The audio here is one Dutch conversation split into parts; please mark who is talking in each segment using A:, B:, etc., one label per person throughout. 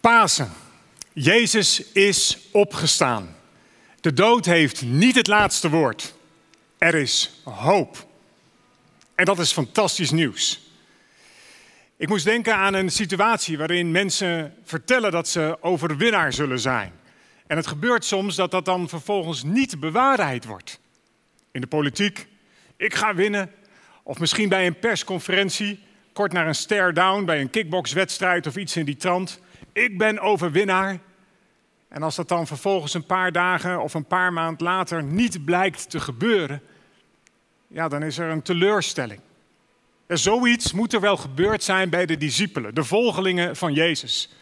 A: Pasen. Jezus is opgestaan. De dood heeft niet het laatste woord. Er is hoop. En dat is fantastisch nieuws. Ik moest denken aan een situatie waarin mensen vertellen dat ze overwinnaar zullen zijn. En het gebeurt soms dat dat dan vervolgens niet bewaarheid wordt. In de politiek, ik ga winnen. Of misschien bij een persconferentie, kort na een stare-down bij een kickboxwedstrijd of iets in die trant. Ik ben overwinnaar. En als dat dan vervolgens een paar dagen of een paar maand later niet blijkt te gebeuren, ja, dan is er een teleurstelling. En zoiets moet er wel gebeurd zijn bij de discipelen, de volgelingen van Jezus.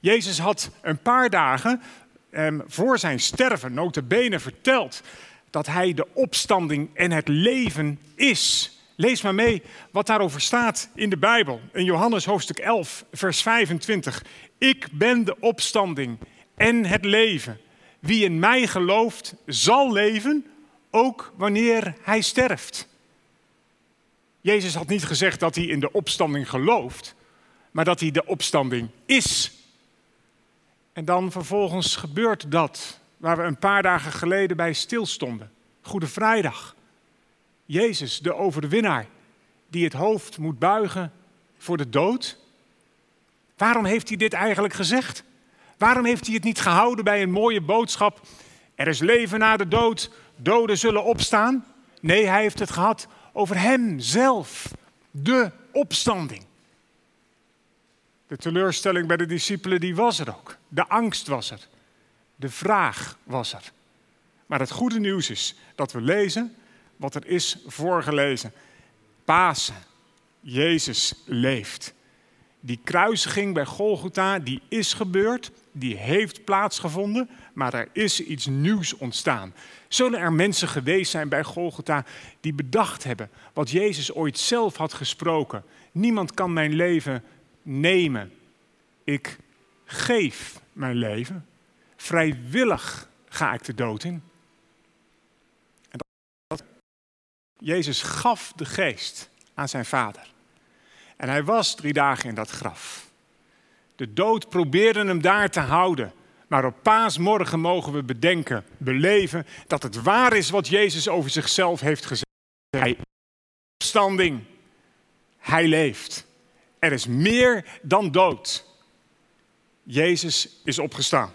A: Jezus had een paar dagen eh, voor zijn sterven notabene verteld dat hij de opstanding en het leven is. Lees maar mee wat daarover staat in de Bijbel. In Johannes hoofdstuk 11, vers 25. Ik ben de opstanding en het leven. Wie in mij gelooft, zal leven, ook wanneer hij sterft. Jezus had niet gezegd dat hij in de opstanding gelooft, maar dat hij de opstanding is. En dan vervolgens gebeurt dat waar we een paar dagen geleden bij stilstonden. Goede Vrijdag. Jezus, de overwinnaar, die het hoofd moet buigen voor de dood. Waarom heeft hij dit eigenlijk gezegd? Waarom heeft hij het niet gehouden bij een mooie boodschap? Er is leven na de dood, doden zullen opstaan. Nee, hij heeft het gehad over hemzelf, de opstanding. De teleurstelling bij de discipelen, die was er ook. De angst was er. De vraag was er. Maar het goede nieuws is dat we lezen wat er is voorgelezen. Pasen. Jezus leeft. Die kruisiging bij Golgotha, die is gebeurd, die heeft plaatsgevonden, maar er is iets nieuws ontstaan. Zullen er mensen geweest zijn bij Golgotha die bedacht hebben wat Jezus ooit zelf had gesproken? Niemand kan mijn leven nemen. Ik geef mijn leven. Vrijwillig ga ik de dood in. En dat, Jezus gaf de geest aan zijn vader. En hij was drie dagen in dat graf. De dood probeerde hem daar te houden. Maar op paasmorgen mogen we bedenken, beleven dat het waar is wat Jezus over zichzelf heeft gezegd. Hij is opstanding. Hij leeft. Er is meer dan dood. Jezus is opgestaan.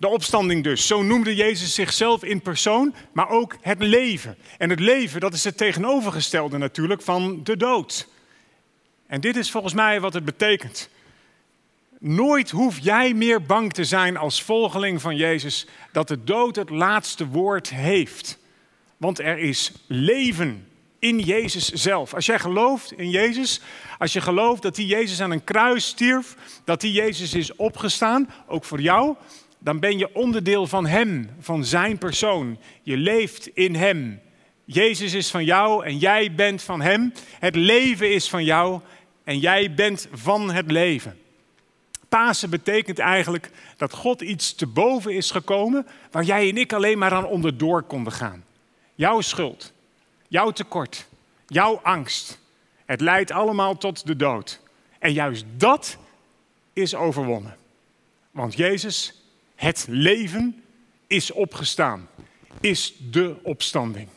A: De opstanding dus. Zo noemde Jezus zichzelf in persoon, maar ook het leven. En het leven, dat is het tegenovergestelde natuurlijk van de dood. En dit is volgens mij wat het betekent. Nooit hoef jij meer bang te zijn als volgeling van Jezus dat de dood het laatste woord heeft. Want er is leven in Jezus zelf. Als jij gelooft in Jezus, als je gelooft dat die Jezus aan een kruis stierf, dat die Jezus is opgestaan, ook voor jou, dan ben je onderdeel van Hem, van Zijn persoon. Je leeft in Hem. Jezus is van jou en jij bent van Hem. Het leven is van jou en jij bent van het leven. Pasen betekent eigenlijk dat God iets te boven is gekomen waar jij en ik alleen maar aan onderdoor konden gaan. Jouw schuld, jouw tekort, jouw angst. Het leidt allemaal tot de dood. En juist dat is overwonnen. Want Jezus, het leven, is opgestaan, is de opstanding.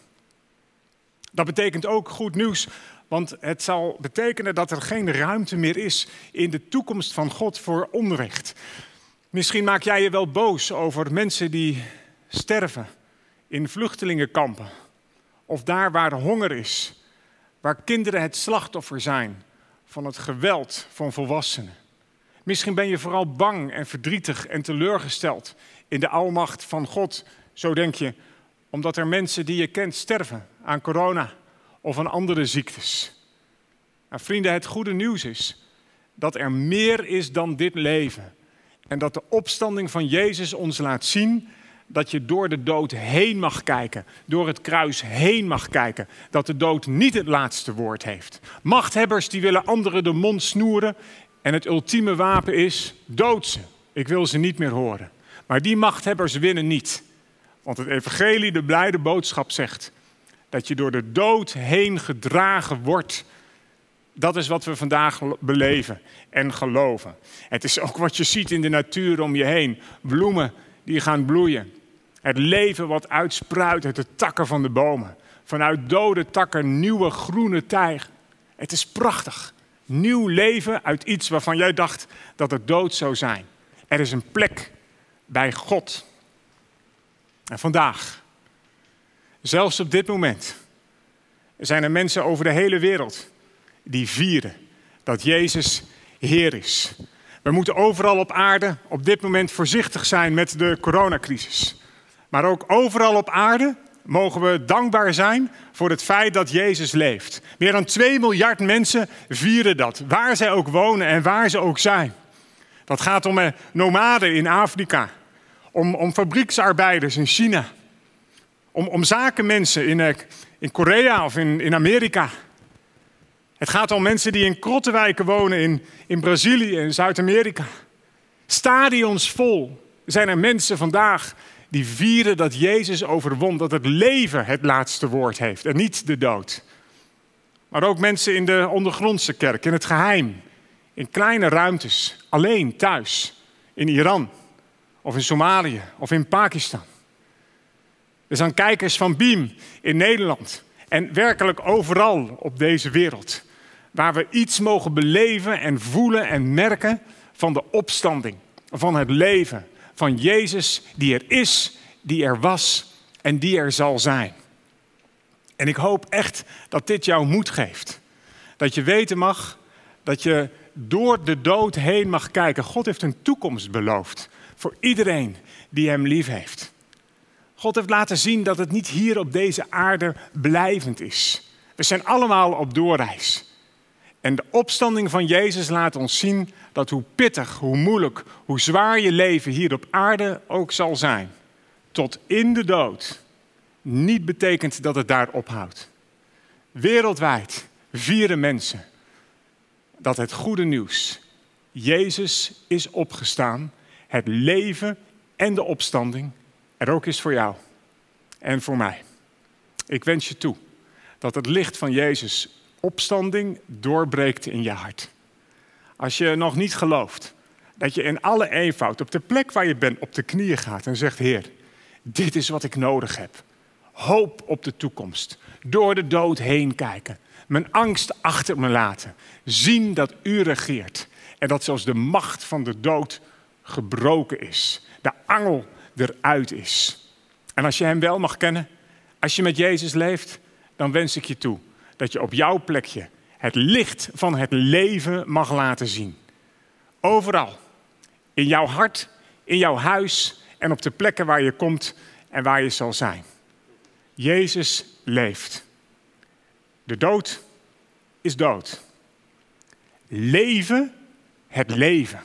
A: Dat betekent ook goed nieuws want het zal betekenen dat er geen ruimte meer is in de toekomst van God voor onrecht. Misschien maak jij je wel boos over mensen die sterven in vluchtelingenkampen. Of daar waar honger is, waar kinderen het slachtoffer zijn van het geweld van volwassenen. Misschien ben je vooral bang en verdrietig en teleurgesteld in de almacht van God. Zo denk je, omdat er mensen die je kent sterven aan corona of aan andere ziektes. Nou, vrienden, het goede nieuws is dat er meer is dan dit leven. En dat de opstanding van Jezus ons laat zien dat je door de dood heen mag kijken, door het kruis heen mag kijken, dat de dood niet het laatste woord heeft. Machthebbers die willen anderen de mond snoeren en het ultieme wapen is dood ze. Ik wil ze niet meer horen. Maar die machthebbers winnen niet. Want het evangelie, de blijde boodschap zegt, dat je door de dood heen gedragen wordt Dat is wat we vandaag beleven en geloven. Het is ook wat je ziet in de natuur om je heen. Bloemen die gaan bloeien. Het leven wat uitspruit uit de takken van de bomen. Vanuit dode takken nieuwe groene tijgen. Het is prachtig. Nieuw leven uit iets waarvan jij dacht dat het dood zou zijn. Er is een plek bij God. En vandaag, zelfs op dit moment, zijn er mensen over de hele wereld die vieren dat Jezus Heer is. We moeten overal op aarde op dit moment voorzichtig zijn met de coronacrisis. Maar ook overal op aarde mogen we dankbaar zijn voor het feit dat Jezus leeft. Meer dan 2 miljard mensen vieren dat, waar zij ook wonen en waar ze ook zijn. Dat gaat om eh, nomaden in Afrika, om, om fabrieksarbeiders in China, om, om zakenmensen in, eh, in Korea of in, in Amerika. Het gaat om mensen die in krottenwijken wonen in, in Brazilië en Zuid-Amerika. Stadions vol zijn er mensen vandaag die vieren dat Jezus overwon, dat het leven het laatste woord heeft en niet de dood. Maar ook mensen in de ondergrondse kerk, in het geheim, in kleine ruimtes, alleen thuis, in Iran of in Somalië of in Pakistan. Er zijn kijkers van Beam in Nederland en werkelijk overal op deze wereld, waar we iets mogen beleven en voelen en merken van de opstanding, van het leven, van Jezus die er is, die er was en die er zal zijn. En ik hoop echt dat dit jou moed geeft. Dat je weten mag dat je door de dood heen mag kijken. God heeft een toekomst beloofd voor iedereen die Hem lief heeft. God heeft laten zien dat het niet hier op deze aarde blijvend is. We zijn allemaal op doorreis. En de opstanding van Jezus laat ons zien dat hoe pittig, hoe moeilijk, hoe zwaar je leven hier op aarde ook zal zijn, tot in de dood, niet betekent dat het daar ophoudt. Wereldwijd vieren mensen dat het goede nieuws, Jezus is opgestaan, het leven en de opstanding er ook is voor jou en voor mij. Ik wens je toe dat het licht van Jezus opstanding doorbreekt in je hart. Als je nog niet gelooft, dat je in alle eenvoud op de plek waar je bent op de knieën gaat en zegt: Heer, dit is wat ik nodig heb. Hoop op de toekomst. Door de dood heen kijken. Mijn angst achter me laten. Zien dat u regeert. En dat zelfs de macht van de dood gebroken is. De angel eruit is. En als je hem wel mag kennen, als je met Jezus leeft, dan wens ik je toe dat je op jouw plekje het licht van het leven mag laten zien. Overal. In jouw hart, in jouw huis en op de plekken waar je komt en waar je zal zijn. Jezus leeft. De dood is dood. Leven het leven.